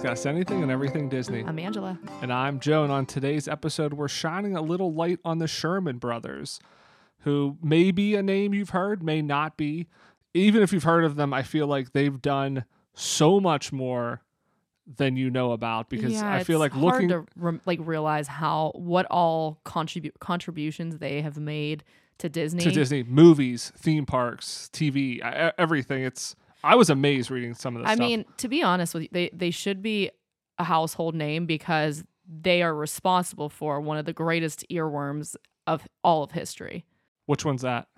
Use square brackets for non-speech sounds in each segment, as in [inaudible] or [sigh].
discuss anything and everything Disney. I'm Angela. And I'm Joe, and on today's episode, we're shining a little light on the Sherman brothers, who may be a name you've heard, may not be. Even if you've heard of them, I feel like they've done so much more than you know about because yeah, I feel like looking to rem- like realize how what all contribute contributions they have made to Disney. to Disney movies, theme parks, TV, everything. It's I was amazed reading some of this I stuff. mean, to be honest with you, they they should be a household name because they are responsible for one of the greatest earworms of all of history. which one's that?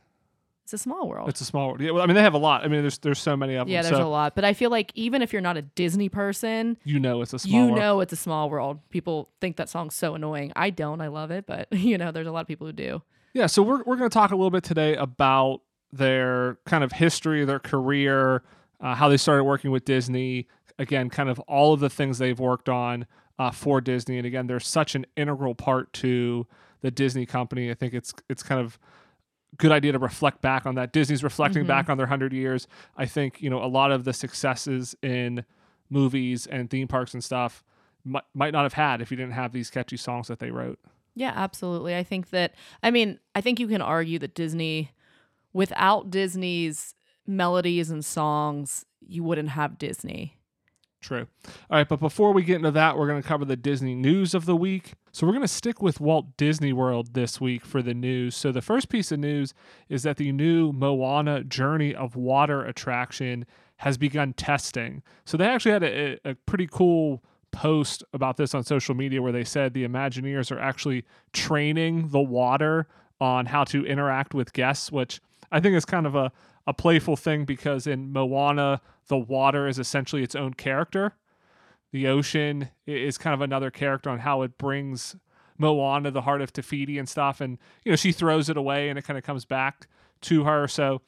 It's a small world. It's a small world. Yeah, well, I mean they have a lot. I mean there's there's so many of them. yeah, there's so a lot, but I feel like even if you're not a Disney person, you know it's a small you world. know it's a small world. People think that song's so annoying. I don't. I love it, but [laughs] you know, there's a lot of people who do. Yeah, so we're we're going to talk a little bit today about their kind of history, their career, uh, how they started working with Disney. Again, kind of all of the things they've worked on uh, for Disney, and again, they're such an integral part to the Disney company. I think it's it's kind of good idea to reflect back on that. Disney's reflecting Mhm. back on their hundred years. I think you know a lot of the successes in movies and theme parks and stuff might, might not have had if you didn't have these catchy songs that they wrote. Yeah, absolutely. I think that I mean, I think you can argue that Disney without Disney's melodies and songs, you wouldn't have Disney. True. All right, but before we get into that, we're going to cover the Disney news of the week. So we're going to stick with Walt Disney World this week for the news. So the first piece of news is that the new Moana Journey of Water attraction has begun testing. So they actually had a, a pretty cool post about this on social media where they said the Imagineers are actually training the water on how to interact with guests, which I think it's kind of a, a playful thing because in Moana, the water is essentially its own character. The ocean is kind of another character on how it brings Moana the heart of Te Fiti and stuff. And, you know, she throws it away and it kind of comes back to her. So,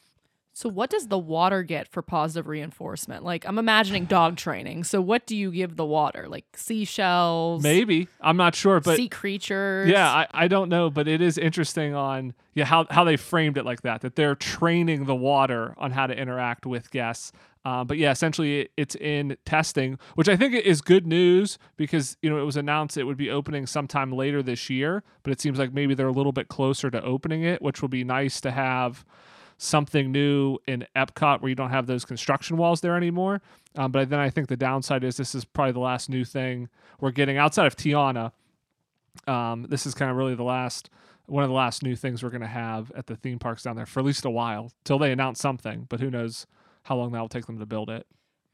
So what does the water get for positive reinforcement? Like I'm imagining dog training. So what do you give the water? Like seashells, maybe, I'm not sure, but sea creatures. Yeah, I, I don't know, but it is interesting on yeah how how they framed it like that that they're training the water on how to interact with guests. Uh, but yeah, essentially it's in testing, which I think is good news because you know it was announced it would be opening sometime later this year, but it seems like maybe they're a little bit closer to opening it, which will be nice to have something new in Epcot where you don't have those construction walls there anymore. Um, but then I think the downside is this is probably the last new thing we're getting outside of Tiana um, this is kind of really the last one of the last new things we're going to have at the theme parks down there for at least a while till they announce something but who knows how long that will take them to build it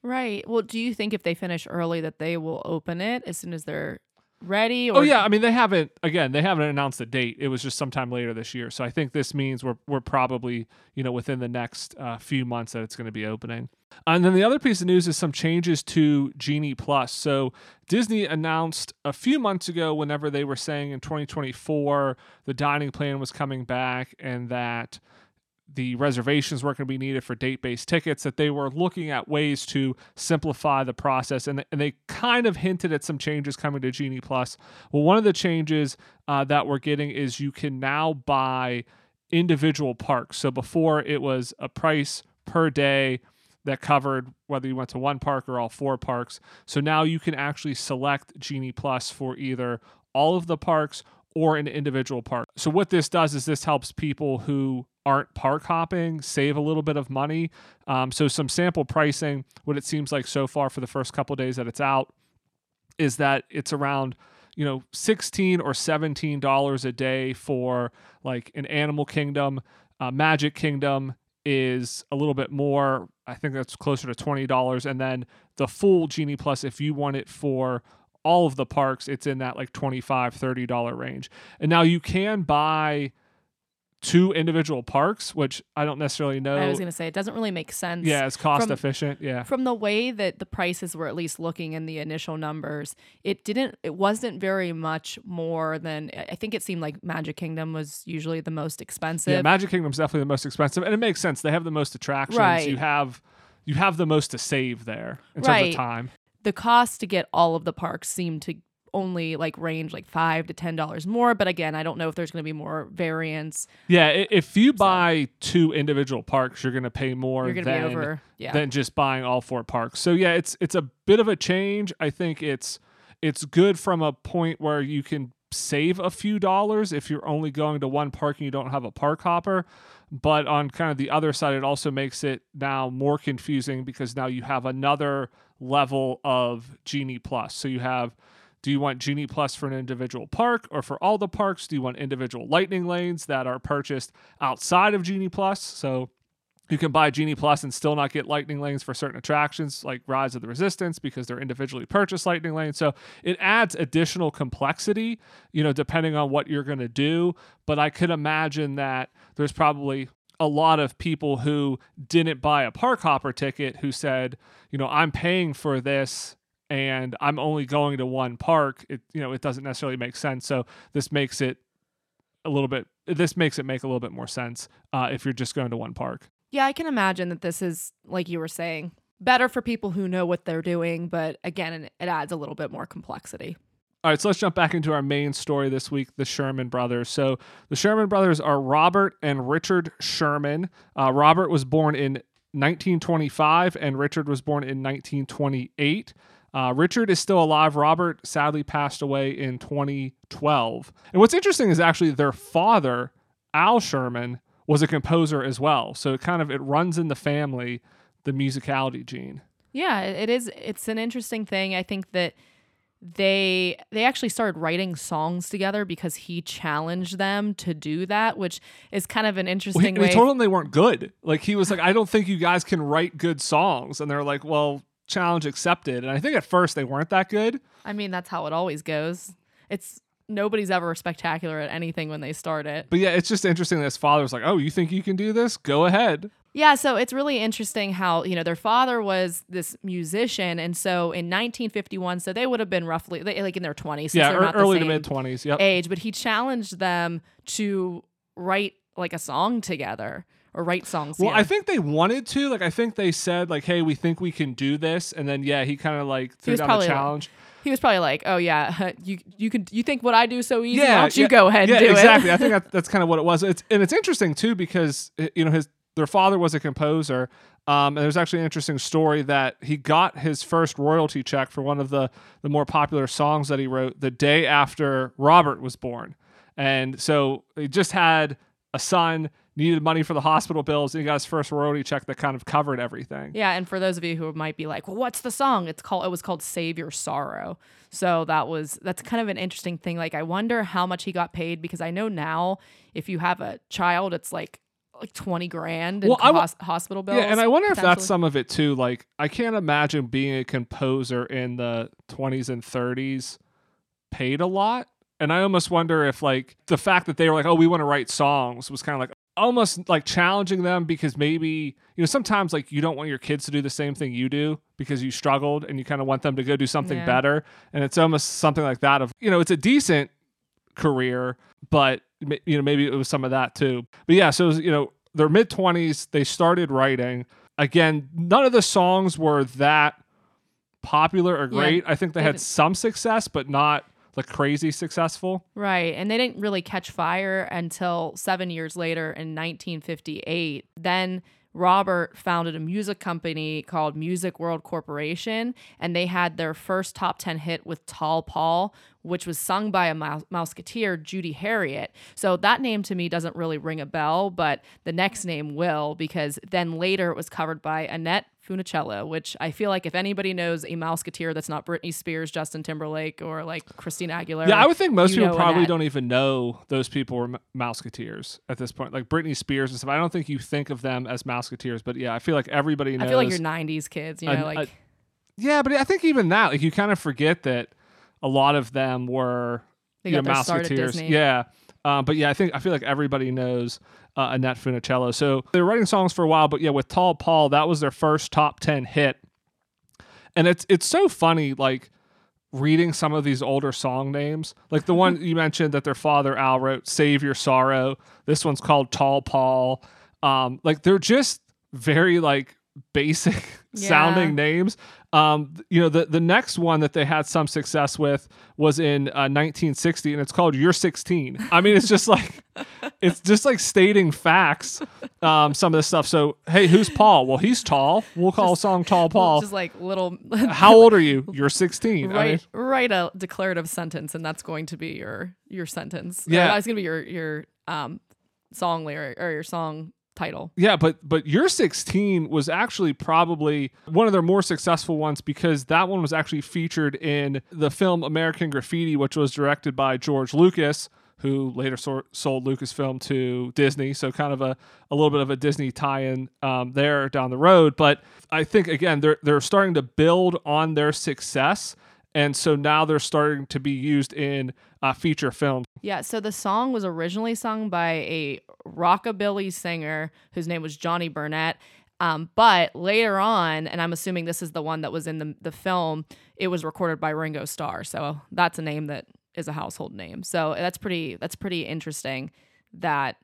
Right. Well, do you think if they finish early that they will open it as soon as they're ready? Or oh yeah i mean they haven't again they haven't announced a date. It was just sometime later this year. So i think this means we're, we're probably you know within the next uh, few months that it's going to be opening. And then the other piece of news is some changes to genie plus. So disney announced a few months ago whenever they were saying in 2024 the dining plan was coming back and that the reservations weren't going to be needed for date based tickets, that they were looking at ways to simplify the process. And, and they kind of hinted at some changes coming to Genie Plus. Well, one of the changes uh, that we're getting is you can now buy individual parks. So before it was a price per day that covered whether you went to one park or all four parks. So now you can actually select Genie Plus for either all of the parks or an individual park. So what this does is this helps people who aren't park hopping save a little bit of money. Um, so some sample pricing, what it seems like so far for the first couple days that it's out, is that it's around you know 16 or 17 dollars a day for like an animal kingdom uh, magic kingdom is a little bit more i think that's closer to $20 and then the full genie plus if you want it for all of the parks it's in that like 25 30 dollar range and now you can buy two individual parks which i don't necessarily know I was going to say it doesn't really make sense. yeah it's cost from- efficient yeah From the way that the prices were at least looking in the initial numbers, it didn't it wasn't very much more than I think it seemed like Magic Kingdom was usually the most expensive. Yeah, Magic Kingdom's definitely the most expensive, and it makes sense. They have the most attractions. Right. You have you have the most to save there in terms of time. The cost to get all of the parks seemed to only like range like five to ten dollars more. But again, I don't know if there's going to be more variants. Yeah, if you buy two individual parks, you're going to pay more You're going to than, over. Yeah. than just buying all four parks. So yeah, it's it's a bit of a change. I think it's it's good from a point where you can save a few dollars if you're only going to one park and you don't have a park hopper. But on kind of the other side, it also makes it now more confusing because now you have another level of Genie Plus. So you have do you want Genie Plus for an individual park or for all the parks? Do you want individual lightning lanes that are purchased outside of Genie Plus? So you can buy Genie Plus and still not get lightning lanes for certain attractions like Rise of the Resistance because they're individually purchased lightning lanes. So it adds additional complexity, you know, depending on what you're going to do. But I could imagine that there's probably a lot of people who didn't buy a park hopper ticket who said, you know, I'm paying for this and I'm only going to one park. It you know, it doesn't necessarily make sense. So this makes it a little bit this makes it make a little bit more sense uh, if you're just going to one park. Yeah, I can imagine that this is, like you were saying, better for people who know what they're doing, but again, it adds a little bit more complexity. All right, so let's jump back into our main story this week the Sherman brothers. So, the Sherman brothers are Robert and Richard Sherman. Uh, Robert was born in 1925, and Richard was born in 1928. Uh, Richard is still alive. Robert sadly passed away in 2012. And what's interesting is actually their father, Al Sherman, was a composer as well. So it kind of it runs in the family, the musicality gene. Yeah, it is. It's an interesting thing. I think that they they actually started writing songs together because he challenged them to do that, which is kind of an Well, he, interesting he told them they weren't good. Like he was like, I don't think you guys can write good songs, and they're like, well, challenge accepted. And I think at first they weren't that good. I mean, that's how it always goes. It's nobody's ever spectacular at anything when they start it. But yeah, it's just interesting that his father was like, oh, you think you can do this? Go ahead. Yeah, so it's really interesting how, you know, their father was this musician. And so in 1951, so they would have been roughly they, like in their 20s. since yeah, they're ear- not the early to mid twenties. Yep. age, but he challenged them to write like a song together or write songs Well. I think they wanted to. Like, I think they said like, hey, we think we can do this, and then yeah, he kind of like threw down the probably like- challenge. he was probably like, "Oh yeah, [laughs] you you can you think what I do so easy? yeah, Why don't you yeah, go ahead yeah, and do it? exactly. I think that, [laughs] that's kind of what it was. It's and it's interesting too because uh, you know his their father was a composer. Um, and there's actually an interesting story that he got his first royalty check for one of the the more popular songs that he wrote the day after Robert was born, and so he just had a son, needed money for the hospital bills, and he got his first royalty check that kind of covered everything. Yeah, and for those of you who might be like, "Well, what's the song?" It's called it was called "Save Your Sorrow." So that was that's kind of an interesting thing. Like I wonder how much he got paid because I know now if you have a child, it's like like twenty grand in Well, I wa- hos- hospital bills. Yeah, and I wonder if that's some of it too. Like, I can't imagine being a composer in the 20s and 30s paid a lot. And I almost wonder if, like, the fact that they were like, oh, we want to write songs was kind of like almost like challenging them because maybe, you know, sometimes like you don't want your kids to do the same thing you do because you struggled and you kind of want them to go do something Yeah. better. And it's almost something like that of, you know, it's a decent career, but you know maybe it was some of that too. But yeah, so it was, you know their mid twenties, they started writing. Again, none of the songs were that popular or Yeah, great. I think they had some success, but not like crazy successful. Right. And they didn't really catch fire until seven years later in 1958. Then Robert founded a music company called Music World Corporation, and they had their first top 10 hit with Tall Paul, which was sung by a mous- Mouseketeer, Judy Harriet. So that name to me doesn't really ring a bell, but the next name will, because then later it was covered by Annette Funicello, which I feel like if anybody knows a Mouseketeer that's not Britney Spears, Justin Timberlake, or like Christina Aguilera. Yeah, I would think most people probably Annette. don't even know those people were M- Mouseketeers at this point. Like Britney Spears and stuff. I don't think you think of them as Mouseketeers, but yeah, I feel like everybody knows. I feel like you're '90s kids, you know, An- like a- Yeah, but I think even that, like, you kind of forget that a lot of them were they you know, their start at Mouseketeers. Yeah. Um, but yeah, I think I feel like everybody knows uh, Annette Funicello. So they were writing songs for a while, but yeah, with Tall Paul, that was their first top ten hit. And it's it's so funny, like reading some of these older song names. Like the one [laughs] you mentioned that their father Al wrote, "Save Your Sorrow." This one's called Tall Paul. Um, like they're just very like basic [laughs] Yeah. sounding names. Um, you know, the the next one that they had some success with was in uh, 1960, and it's called "You're 16." I mean, it's just [laughs] like it's just like stating facts. Um, some of this stuff. So, hey, who's Paul? Well, he's tall. We'll call a song "Tall [laughs] Paul." Just like little. [laughs] How old are you? You're 16. I Write mean, write a declarative sentence, and that's going to be your your sentence. Yeah. that's gonna be your your um song lyric or your song title. Yeah, but but your 16 was actually probably one of their more successful ones because that one was actually featured in the film American Graffiti, which was directed by George Lucas, who later sor- sold Lucasfilm to Disney. So kind of a, a little bit of a Disney tie-in um, there down the road. But I think again they're they're starting to build on their success, and so now they're starting to be used in uh, feature films. Yeah, so the song was originally sung by a rockabilly singer whose name was Johnny Burnette. Um, but later on, and I'm assuming this is the one that was in the, the film, it was recorded by Ringo Starr. So that's a name that is a household name. So that's pretty that's pretty interesting that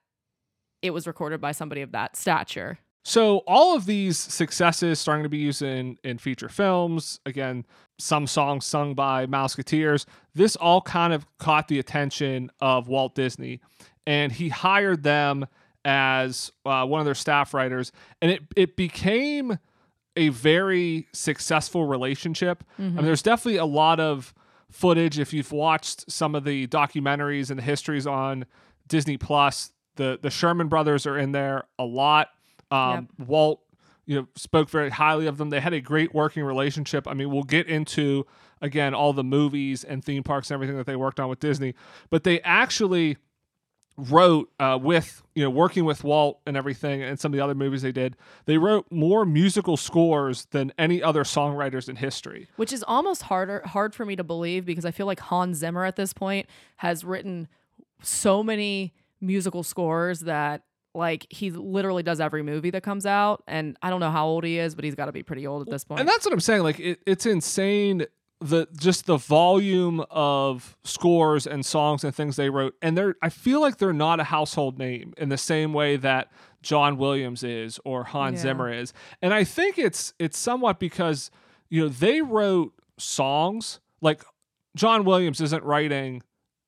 it was recorded by somebody of that stature. So all of these successes starting to be used in in feature films. Again, some songs sung by Mouseketeers. This all kind of caught the attention of Walt Disney, and he hired them as uh, one of their staff writers, and it it became a very successful relationship. I mean, there's definitely a lot of footage if you've watched some of the documentaries and the histories on Disney Plus. The the Sherman brothers are in there a lot. Um, Walt, you know, spoke very highly of them. They had a great working relationship. I mean, we'll get into again all the movies and theme parks and everything that they worked on with Disney, but they actually wrote uh, with you know working with Walt and everything and some of the other movies they did. They wrote more musical scores than any other songwriters in history. which is almost harder hard for me to believe because I feel like Hans Zimmer at this point has written so many musical scores that like he literally does every movie that comes out and I don't know how old he is but he's got to be pretty old at this point. And that's what I'm saying. Like it, it's insane the just the volume of scores and songs and things they wrote. And they're I feel like they're not a household name in the same way that John Williams is or Hans Yeah. Zimmer is. And I think it's it's somewhat because you know they wrote songs like John Williams isn't writing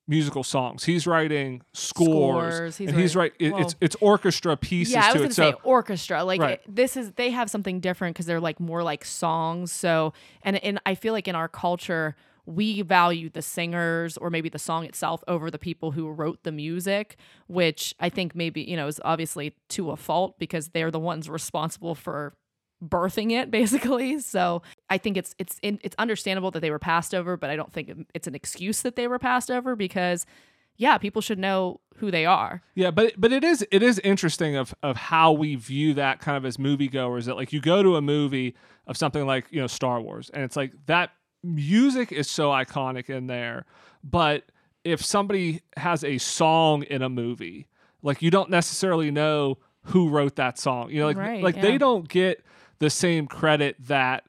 musical songs. He's writing scores, Scores, he's and he's right. writing- it's it's orchestra pieces yeah, I to was it. gonna So say orchestra. Like Right. it- this is they have something different because they're like more like songs. So and and I feel like in our culture we value the singers or maybe the song itself over the people who wrote the music, which I think maybe you know is obviously to a fault because they're the ones responsible for birthing it [laughs] basically so i think it's it's in, it's understandable that they were passed over but i don't think it's an excuse that they were passed over because yeah people should know who they are Yeah, but but it is it is interesting of of how we view that kind of as moviegoers. That like you go to a movie of something like you know Star Wars, and it's like that music is so iconic in there. But if somebody has a song in a movie, like you don't necessarily know who wrote that song. You know, like Right, like yeah. they don't get the same credit that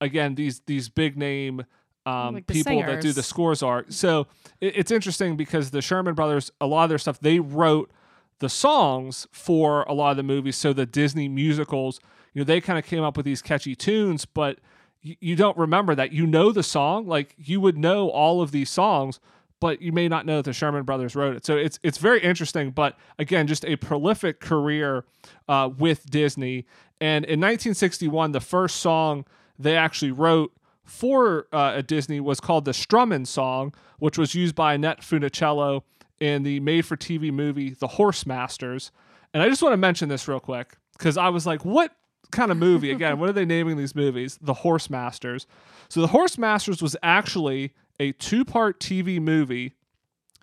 again these these big name um, Like people that do the scores are. So it, it's interesting because the Sherman Brothers, a lot of their stuff, they wrote the songs for a lot of the movies. So the Disney musicals, you know, they kind of came up with these catchy tunes, but you, you don't remember that. You know the song, like you would know all of these songs, but you may not know that the Sherman Brothers wrote it. So it's it's very interesting. But again, just a prolific career uh, with Disney. And in 1961, the first song they actually wrote for uh, a Disney was called the Strummin' Song, which was used by Annette Funicello in the made-for-TV movie The Horse Masters. And I just want to mention this real quick because I was like, what kind of movie? [laughs] Again, what are they naming these movies? The Horse Masters. So The Horse Masters was actually a two-part TV movie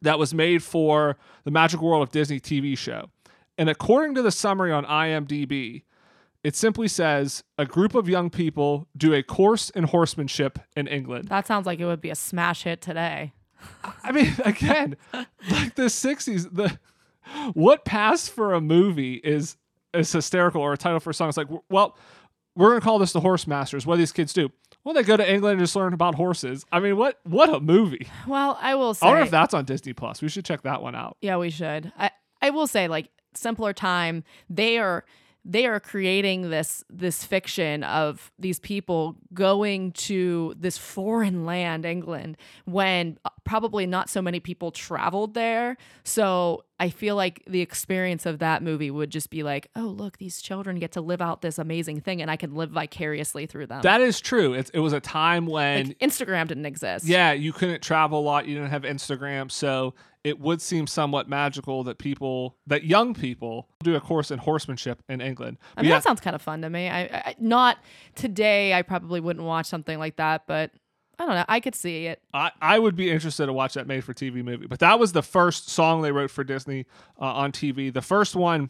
that was made for the Magic World of Disney TV show. And according to the summary on IMDb, it simply says a group of young people do a course in horsemanship in England. that sounds like it would be a smash hit today I mean, [laughs] again, like the 60s, the what passed for a movie is is hysterical or a title for a song. It's like, well, we're gonna call this the Horse Masters. What do these kids do? Well, they go to England and just learn about horses. I mean, what what a movie! well i will say I wonder if that's on Disney Plus. We should check that one out. Yeah, we should. I I will say like simpler time. They are they are creating this this fiction of these people going to this foreign land england when uh, probably not so many people traveled there so i feel like the experience of that movie would just be like oh look these children get to live out this amazing thing and i can live vicariously through them That is true. It, it was a time when like, instagram didn't exist Yeah, you couldn't travel a lot. You didn't have Instagram, so it would seem somewhat magical that people, that young people, do a course in horsemanship in England. I mean, yeah, that sounds kind of fun to me. I, I not today. I probably wouldn't watch something like that, but I don't know. I could see it. I, I would be interested to watch that made-for-TV movie. But that was the first song they wrote for Disney uh, on TV. The first one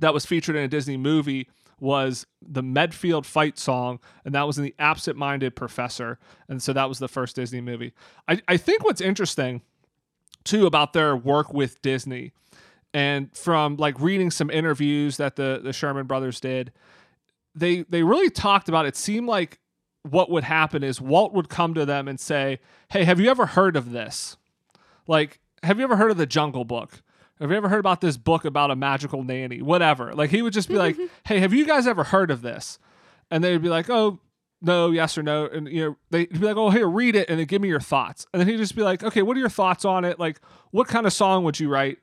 that was featured in a Disney movie was the Medfield fight song, and that was in the Absent-Minded Professor, and so that was the first Disney movie. I, I think what's interesting too about their work with Disney, and from like reading some interviews that the the Sherman brothers did, they they really talked about. It seemed like what would happen is Walt would come to them and say, "Hey, have you ever heard of this? Like, have you ever heard of the Jungle Book? Have you ever heard about this book about a magical nanny? Whatever." Like he would just be like, [laughs] "Hey, have you guys ever heard of this?" And they'd be like, "Oh, no, yes or no." And you know, they'd be like, "Oh, here, read it, and then give me your thoughts." And then he'd just be like, "Okay, what are your thoughts on it? Like, what kind of song would you write?"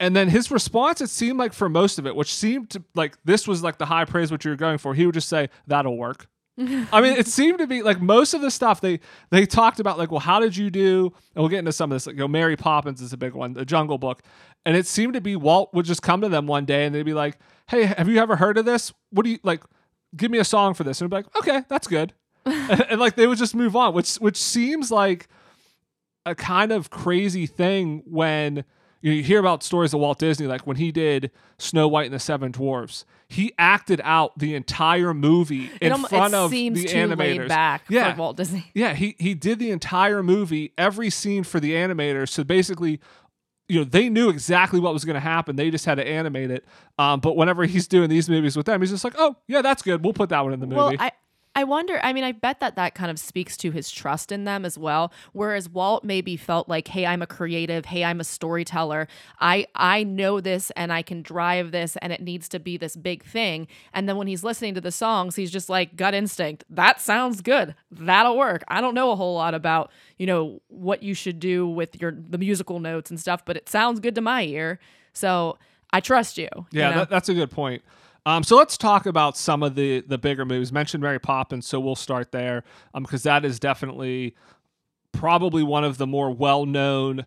And then his response, it seemed like for most of it, which seemed to like this was like the high praise what you were going for, he would just say, That'll work. [laughs] I mean, it seemed to be like most of the stuff they they talked about, like, well, how did you do? And we'll get into some of this. Like, you know, Mary Poppins is a big one, the Jungle Book, and it seemed to be Walt would just come to them one day and they'd be like, "Hey, have you ever heard of this? What do you like? Give me a song for this." And be like, "Okay, that's good," [laughs] and, and like they would just move on, which which seems like a kind of crazy thing when you, know, you hear about stories of Walt Disney, like when he did Snow White and the Seven Dwarfs, he acted out the entire movie in it, almo- front it of seems the too animators. laid back Yeah. for Walt Disney. Yeah, he he did the entire movie, every scene for the animators. So basically, you know, they knew exactly what was going to happen. They just had to animate it. Um, but whenever he's doing these movies with them, he's just like, "Oh, yeah, that's good. We'll put that one in the movie." Well, I I wonder. I mean, I bet that that kind of speaks to his trust in them as well. Whereas Walt maybe felt like, "Hey, I'm a creative. Hey, I'm a storyteller. I I know this and I can drive this, and it needs to be this big thing." And then when he's listening to the songs, he's just like gut instinct. That sounds good. That'll work. I don't know a whole lot about you know what you should do with your the musical notes and stuff, but it sounds good to my ear. So I trust you. you Yeah, know? that, that's a good point. Um, so let's talk about some of the the bigger movies. Mentioned Mary Poppins, so we'll start there because that is definitely probably one of the more well known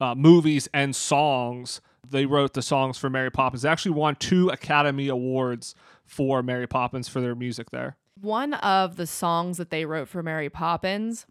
uh, movies and songs. They wrote the songs for Mary Poppins. They actually won two Academy Awards for Mary Poppins for their music there. One of the songs that they wrote for Mary Poppins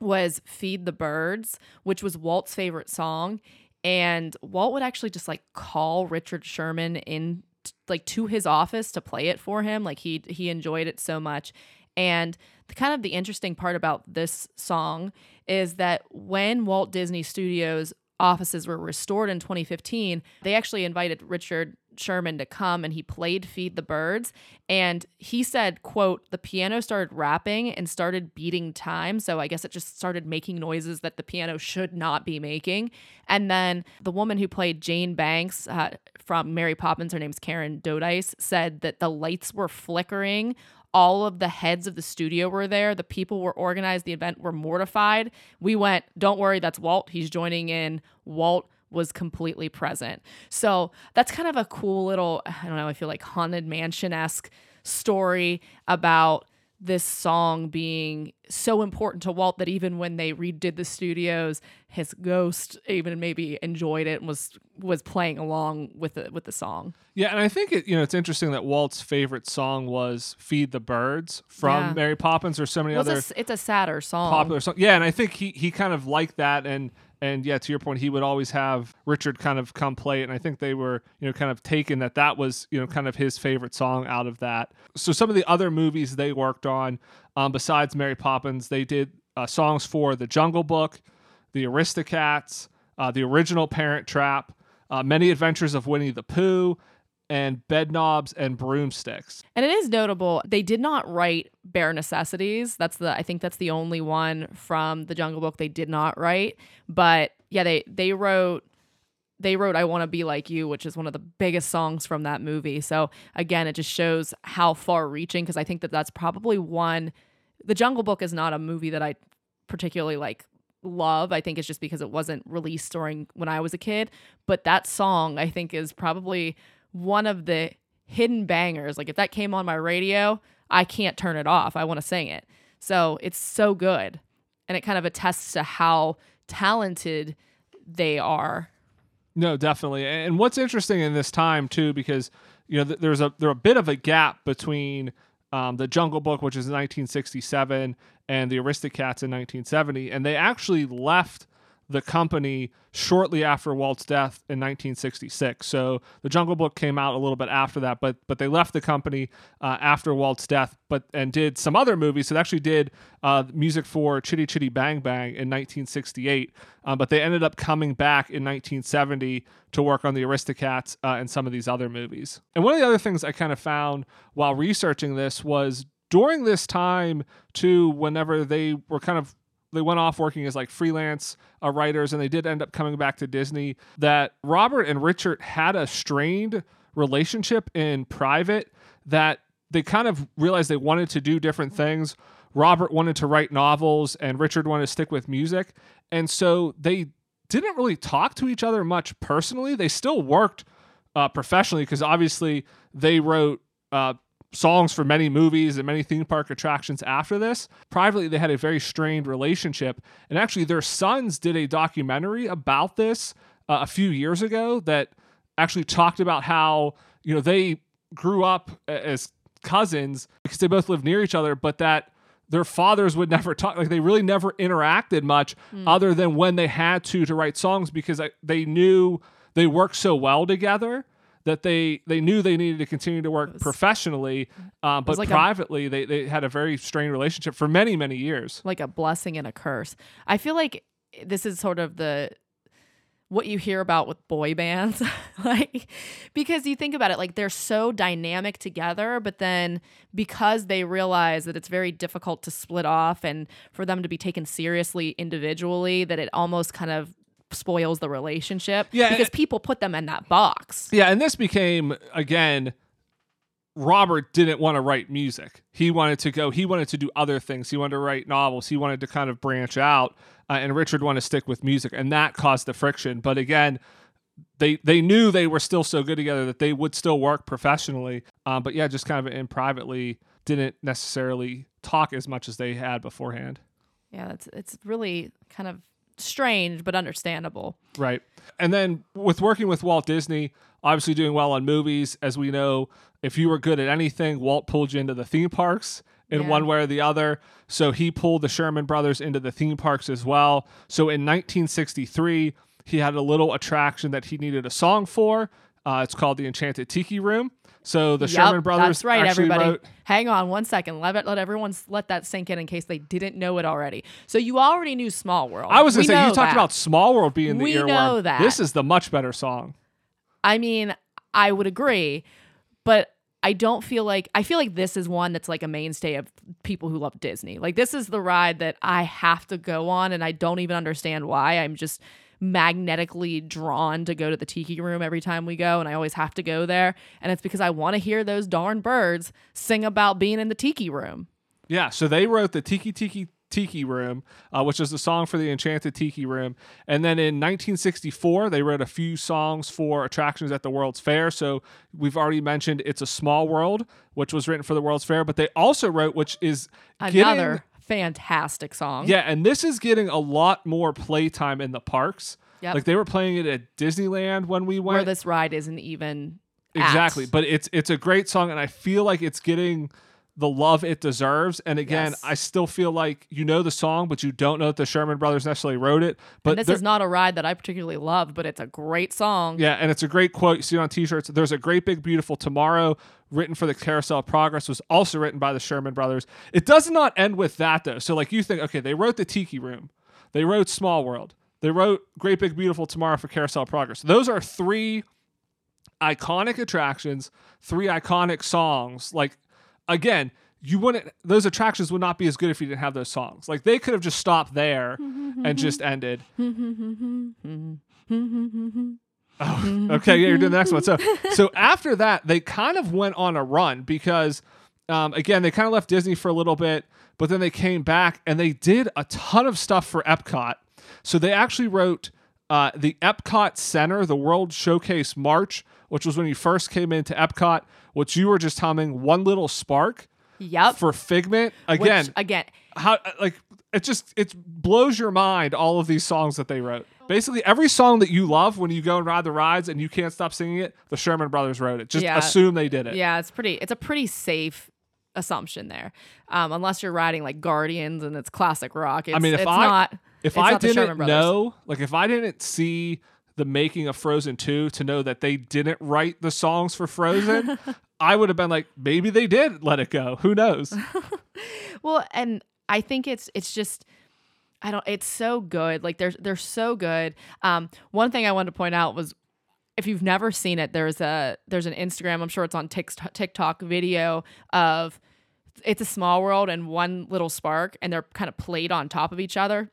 was Feed the Birds, which was Walt's favorite song. And Walt would actually just like call Richard Sherman in like to his office to play it for him. Like he he enjoyed it so much. And the kind of the interesting part about this song is that when Walt Disney Studios offices were restored in 2015, they actually invited Richard Sherman to come and he played Feed the Birds and he said, quote, the piano started rapping and started beating time. So I guess it just started making noises that the piano should not be making. And then the woman who played Jane Banks uh, from Mary Poppins, her name's Karen Dotrice, said that the lights were flickering all of the heads of the studio were there. The people were organized the event were mortified. We went, don't worry, that's Walt. He's joining in. Walt was completely present. So that's kind of a cool little, I don't know, I feel like haunted mansion esque story about this song being so important to Walt that even when they redid the studios, his ghost even maybe enjoyed it and was was playing along with the with the song. Yeah, and I think it you know it's interesting that Walt's favorite song was "Feed the Birds" from Yeah. Mary Poppins or so many Well, it's, other it's a sadder song. popular song. Yeah, and I think he he kind of liked that and and yeah, to your point, he would always have Richard kind of come play it, and I think they were you know kind of taken that that was you know kind of his favorite song out of that. So some of the other movies they worked on, um, besides Mary Poppins, they did uh, songs for The Jungle Book, The Aristocats, uh, the original Parent Trap, uh, Many Adventures of Winnie the Pooh, and Bedknobs and Broomsticks. And it is notable they did not write Bare Necessities. That's the I think that's the only one from the Jungle Book they did not write. But yeah, they they wrote they wrote I Want to Be Like You, which is one of the biggest songs from that movie. So again, it just shows how far reaching because I think that that's probably one The Jungle Book is not a movie that I particularly like love. I think it's just because it wasn't released during when I was a kid, but that song I think is probably one of the hidden bangers. Like if that came on my radio, I can't turn it off. I want to sing it. So, it's so good. And it kind of attests to how talented they are no, definitely. And what's interesting in this time too, because you know there's a there's a bit of a gap between um, the Jungle Book, which is 1967, and the Aristocats in 1970, and they actually left the company shortly after Walt's death in 1966. So the Jungle Book came out a little bit after that, but but they left the company uh, after Walt's death, but and did some other movies. So they actually did uh, music for Chitty Chitty Bang Bang in 1968, um, but they ended up coming back in 1970 to work on the Aristocats uh, and some of these other movies. And one of the other things I kind of found while researching this was during this time too, whenever they were kind of they went off working as like freelance uh, writers and they did end up coming back to Disney that Robert and Richard had a strained relationship in private that they kind of realized they wanted to do different things. Robert wanted to write novels and Richard wanted to stick with music. And so they didn't really talk to each other much personally. They still worked uh, professionally because obviously they wrote uh, songs for many movies and many theme park attractions after this. Privately, they had a very strained relationship. And actually, their sons did a documentary about this uh, a few years ago that actually talked about how, you know, they grew up as cousins because they both lived near each other, but that their fathers would [laughs] never talk like they really never interacted much mm. other than when they had to to write songs because they knew they worked so well together that they they knew they needed to continue to work was, professionally, um, but like privately a, they they had a very strained relationship for many many years. Like a blessing and a curse. I feel like this is sort of the what you hear about with boy bands [laughs] like because you think about it like they're so dynamic together but then because they realize that it's very difficult to split off and for them to be taken seriously individually that it almost kind of spoils the relationship. Yeah, because people put them in that box. Yeah, and this became again. Robert didn't want to write music. He wanted to go. He wanted to do other things. He wanted to write novels. He wanted to kind of branch out. Uh, and Richard wanted to stick with music, and that caused the friction. But again, they they knew they were still so good together that they would still work professionally. Um, but yeah, just kind of in privately, didn't necessarily talk as much as they had beforehand. Yeah, that's it's really kind of strange but understandable. Right. And then with working with Walt Disney, obviously doing well on movies, as we know, if you were good at anything, Walt pulled you into the theme parks in yeah. one way or the other. So he pulled the Sherman brothers into the theme parks as well. So in 1963, he had a little attraction that he needed a song for. Uh, it's called the Enchanted Tiki Room. So the yep, Sherman Brothers. That's right, everybody. Wrote, Hang on one second. Let let everyone let that sink in in case they didn't know it already. So you already knew Small World. I was gonna we say you talked about Small World being the we earworm. Know that. This is the much better song. I mean, I would agree, but I don't feel like I feel like this is one that's like a mainstay of people who love Disney. Like this is the ride that I have to go on and I don't even understand why. I'm just magnetically drawn to go to the tiki room every time we go and I always have to go there and it's because I want to hear those darn birds sing about being in the tiki room. Yeah, so they wrote the Tiki Tiki Tiki Room, uh, which is the song for the Enchanted Tiki Room. And then in 1964, they wrote a few songs for attractions at the World's Fair. So we've already mentioned It's a Small World, which was written for the World's Fair, but they also wrote, which is another fantastic song. Yeah, and this is getting a lot more playtime in the parks. Yep. Like they were playing it at Disneyland when we went. Where this ride isn't even Exactly. At. But it's it's a great song and I feel like it's getting the love it deserves. And again, yes. I still feel like you know the song, but you don't know that the Sherman Brothers necessarily wrote it. But and this is not a ride that I particularly love, but it's a great song. Yeah, and it's a great quote. You see it on T-shirts. There's a great big beautiful tomorrow written for the Carousel of Progress was also written by the Sherman Brothers. It does not end with that though. So like you think, okay, they wrote the Tiki Room, they wrote Small World, they wrote Great Big Beautiful Tomorrow for Carousel of Progress. Those are three iconic attractions, three iconic songs. Like again, you wouldn't those attractions would not be as good if you didn't have those songs. Like they could have just stopped there and just ended. Oh, okay, yeah, you're doing the next one. So, so after that, they kind of went on a run because, um, again, they kind of left Disney for a little bit, but then they came back and they did a ton of stuff for Epcot. So they actually wrote uh, the Epcot Center, the World Showcase March, which was when you first came into Epcot, which you were just humming "One Little Spark" Yep. for Figment. Again, Which, again, how like it just it blows your mind all of these songs that they wrote. Basically, every song that you love when you go and ride the rides and you can't stop singing it, the Sherman Brothers wrote it. Just Yeah. assume they did it. yeah, it's pretty. It's a pretty safe assumption there, um, unless you're riding like Guardians and it's classic rock. It's, mean, if I- not. If I didn't know, like if I didn't see the making of Frozen 2 to know that they didn't write the songs for Frozen, [laughs] I would have been like, maybe they did let it go. Who knows? [laughs] Well, and I think it's it's just I don't it's so good. Like they're they're so good. Um one thing I wanted to point out was if you've never seen it, there's a there's an Instagram, I'm sure it's on Tik- TikTok video of it's a small world and one little spark and they're kind of played on top of each other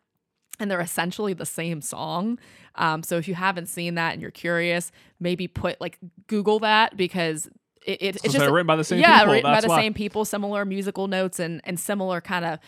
and they're essentially the same song. Um, so if you haven't seen that and you're curious, maybe put like Google that because it, it, it's just they're written by the same yeah, people. written by the why. same people, similar musical notes and and similar kind of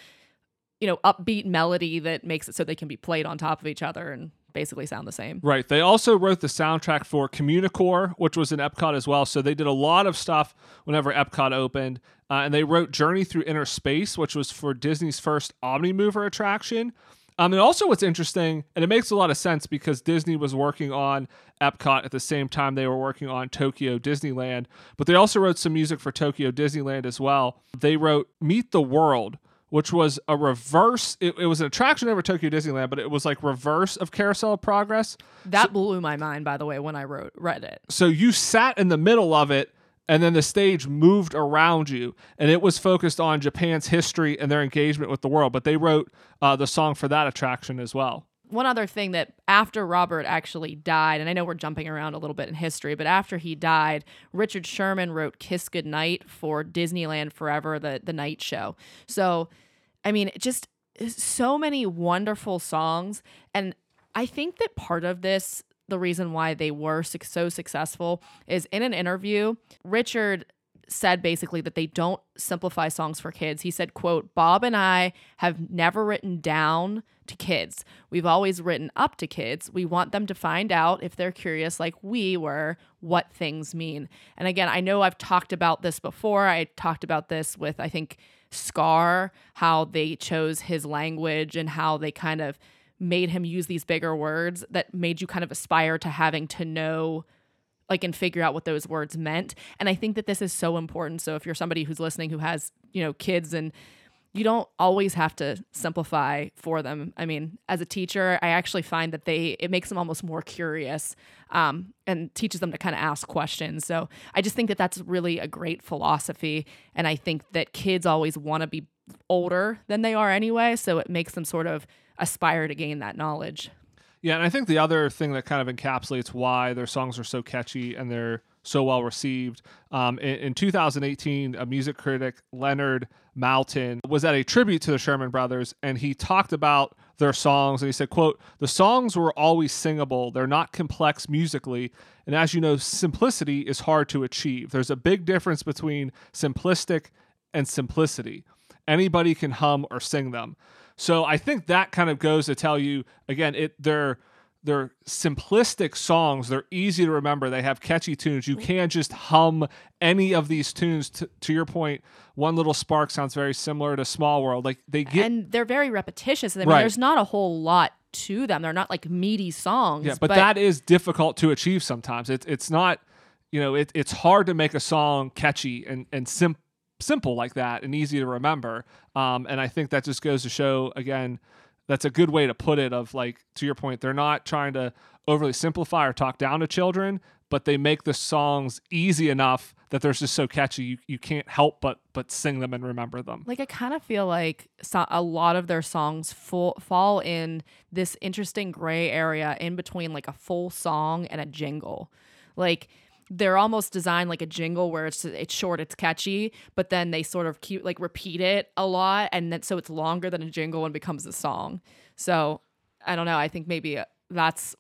you know upbeat melody that makes it so they can be played on top of each other and basically sound the same. Right. They also wrote the soundtrack for Communicore, which was in Epcot as well. So they did a lot of stuff whenever Epcot opened. Uh, and they wrote Journey Through Inner Space, which was for Disney's first Omnimover attraction. Um, and also, what's interesting, and it makes a lot of sense because Disney was working on Epcot at the same time they were working on Tokyo Disneyland, but they also wrote some music for Tokyo Disneyland as well. They wrote Meet the World, which was a reverse, it, it was an attraction over Tokyo Disneyland, but it was like reverse of Carousel of Progress. That blew my mind, by the way, when I wrote read it. So you sat in the middle of it, and then the stage moved around you, and it was focused on Japan's history and their engagement with the world. But they wrote uh, the song for that attraction as well. One other thing that after Robert actually died, and I know we're jumping around a little bit in history, but after he died, Richard Sherman wrote Kiss Goodnight for Disneyland Forever, the, the night show. So, I mean, just so many wonderful songs. And I think that part of this, the reason why they were so successful, is in an interview, Richard said basically that they don't simplify songs for kids. He said, quote, Bob and I have never written down to kids. We've always written up to kids. We want them to find out if they're curious like we were what things mean. And again, I know I've talked about this before. I talked about this with I think Scar, how they chose his language and how they kind of made him use these bigger words that made you kind of aspire to having to know like and figure out what those words meant. And i think that this is so important. So if you're somebody who's listening who has you know kids and you don't always have to simplify for them. I mean as a teacher i actually find that they it makes them almost more curious um, and teaches them to kind of ask questions. So i just think that that's really a great philosophy. And i think that kids always want to be older than they are anyway. So it makes them sort of aspire to gain that knowledge Yeah, and I think the other thing that kind of encapsulates why their songs are so catchy and they're so well received. Um, in, in 2018, a music critic, Leonard Maltin, was at a tribute to the Sherman Brothers, and he talked about their songs, and he said, "quote The songs were always singable. They're not complex musically, and as you know, simplicity is hard to achieve. There's a big difference between simplistic and simplicity. Anybody can hum or sing them." So I think that kind of goes to tell you again, it they're they're simplistic songs. They're easy to remember. They have catchy tunes. You can't just hum any of these tunes. T- to your point, One Little Spark sounds very similar to Small World. Like they get and they're very repetitious. I mean, Right. there's not a whole lot to them. They're not like meaty songs. yeah, but, that is difficult to achieve sometimes. It's it's not you know it, it's hard to make a song catchy and and sim- simple like that and easy to remember. Um, and I think that just goes to show again that's a good way to put it. Of like to your point, they're not trying to overly simplify or talk down to children, but they make the songs easy enough that they're just so catchy you, you can't help but but sing them and remember them. like I kind of feel like so- a lot of their songs full, fall in this interesting gray area in between like a full song and a jingle. Like they're almost designed like a jingle where it's it's short, it's catchy, but then they sort of keep like repeat it a lot, and then so it's longer than a jingle and becomes a song. So I don't know. I think maybe uh, that's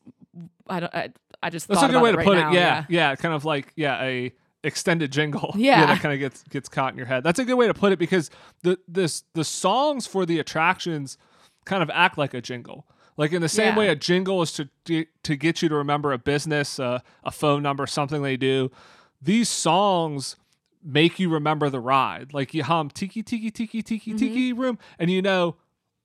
I don't. I, I just That's a good way to right put now, it. Yeah, yeah, kind of like yeah, a extended jingle. [laughs] Yeah. that kind of gets gets caught in your head. That's a good way to put it because the this the songs for the attractions kind of act like a jingle. Like in the same Yeah. way a jingle is to to get you to remember a business, uh, a phone number, something they do. These songs make you remember the ride. Like you hum tiki tiki tiki tiki Mm-hmm. tiki room, and you know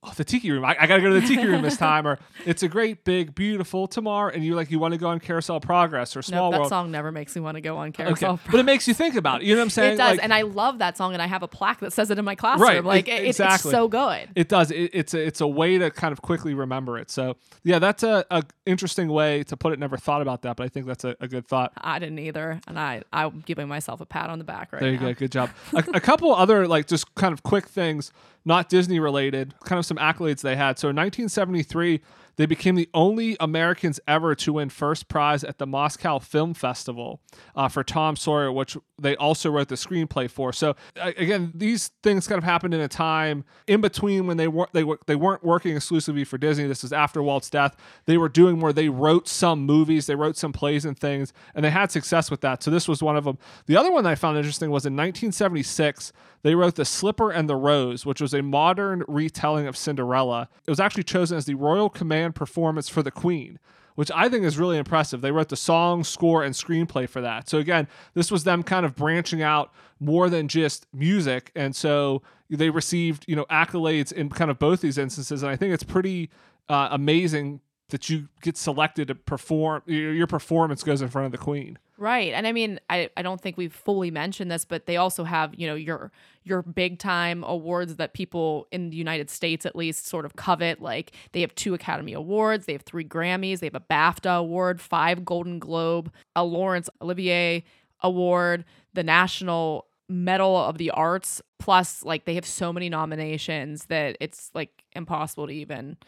oh, the tiki room. I, I gotta go to the tiki room this [laughs] time. Or it's a great, big, beautiful tomorrow, and you're like you want to go on Carousel Progress or Small that World. That song never makes me want to go on Okay, carousel. but it makes you think about it. You know what I'm [laughs] saying? It does, Like, and I love that song, and I have a plaque that says it in my classroom. Right, Like it, it's so good. it does. It, it's a it's a way to kind of quickly remember it. So yeah, that's a, a interesting way to put it. Never thought about that, but I think that's a, a good thought. I didn't either, and I I'm giving myself a pat on the back right now. There you now. go. Good job. [laughs] a, a couple other like just kind of quick things, not Disney related, kind of some accolades they had. So in 1973, they became the only Americans ever to win first prize at the Moscow Film Festival uh, for Tom Sawyer, which they also wrote the screenplay for. So again, these things kind of happened in a time in between when they weren't they were they weren't working exclusively for Disney. This is after Walt's death. They were doing more. They wrote some movies, they wrote some plays and things, and they had success with that. So this was one of them. The other one I found interesting was in 1976. They wrote The Slipper and the Rose, which was a modern retelling of Cinderella. It was actually chosen as the Royal Command performance for the Queen which I think is really impressive. They wrote the song, score, and screenplay for that. So again, this was them kind of branching out more than just music, and so they received you know accolades in kind of both these instances. And I think it's pretty uh, amazing that you get selected to perform. Your performance goes in front of the Queen. Right. And I mean, I, I don't think we've fully mentioned this, but they also have, you know, your your big time awards that people in the United States at least sort of covet. Like they have two Academy Awards, they have three Grammys, they have a BAFTA award, five Golden Globe, a Laurence Olivier award, the National Medal of the Arts, plus like they have so many nominations that it's like impossible to even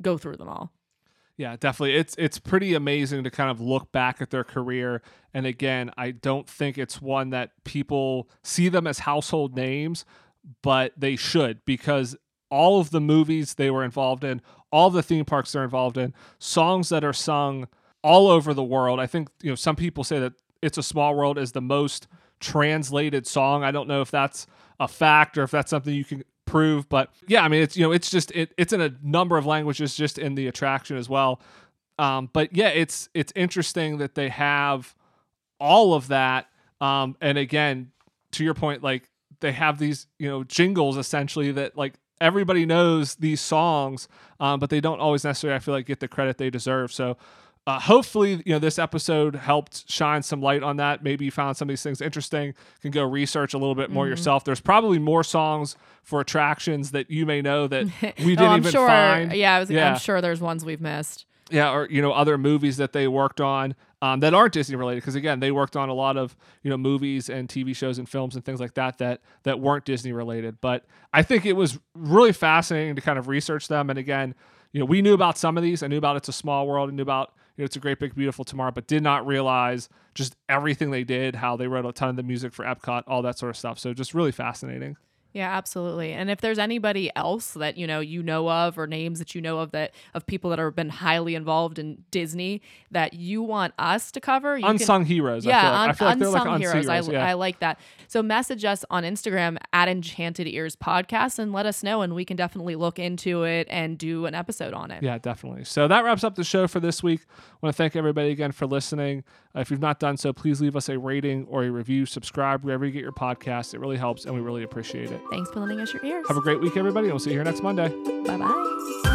go through them all. Yeah, definitely. It's it's pretty amazing to kind of look back at their career. And again, I don't think it's one that people see them as household names, but they should because all of the movies they were involved in, all the theme parks they're involved in, songs that are sung all over the world. I think, you know, some people say that It's a Small World is the most translated song. I don't know if that's a fact or if that's something you can prove, but yeah, I mean it's you know, it's just it, it's in a number of languages just in the attraction as well. Um, but yeah, it's it's interesting that they have all of that. Um, and again, to your point, like they have these, you know, jingles essentially that like everybody knows these songs, um, but they don't always necessarily, I feel like, get the credit they deserve. So uh, hopefully, you know, this episode helped shine some light on that. Maybe you found some of these things interesting. Can go research a little bit more yourself. There's probably more songs for attractions that you may know that [laughs] we didn't oh, I'm even sure. find. Yeah, I was, Yeah. I'm sure there's ones we've missed. yeah, or you know, other movies that they worked on um, that aren't Disney related. Because again, they worked on a lot of you know movies and TV shows and films and things like that that that weren't Disney related. But I think it was really fascinating to kind of research them. And again, you know, we knew about some of these. I knew about It's a Small World. I knew about you know, It's a Great Big Beautiful Tomorrow, but did not realize just everything they did, how they wrote a ton of the music for Epcot, all that sort of stuff. So just really fascinating. Yeah, absolutely. And if there's anybody else that you know you know of or names that you know of that of people that have been highly involved in Disney that you want us to cover, you can- Unsung heroes. yeah, I feel like, un- I feel like unsung like heroes. heroes. I, yeah. I like that. So message us on Instagram at Enchanted Ears Podcast and let us know, and we can definitely look into it and do an episode on it. Yeah, definitely. So that wraps up the show for this week. I want to thank everybody again for listening. Uh, if you've not done so, please leave us a rating or a review. Subscribe wherever you get your podcast. It really helps, and we really appreciate it. Thanks for lending us your ears. Have a great week, everybody, and we'll see you here next Monday. Bye bye.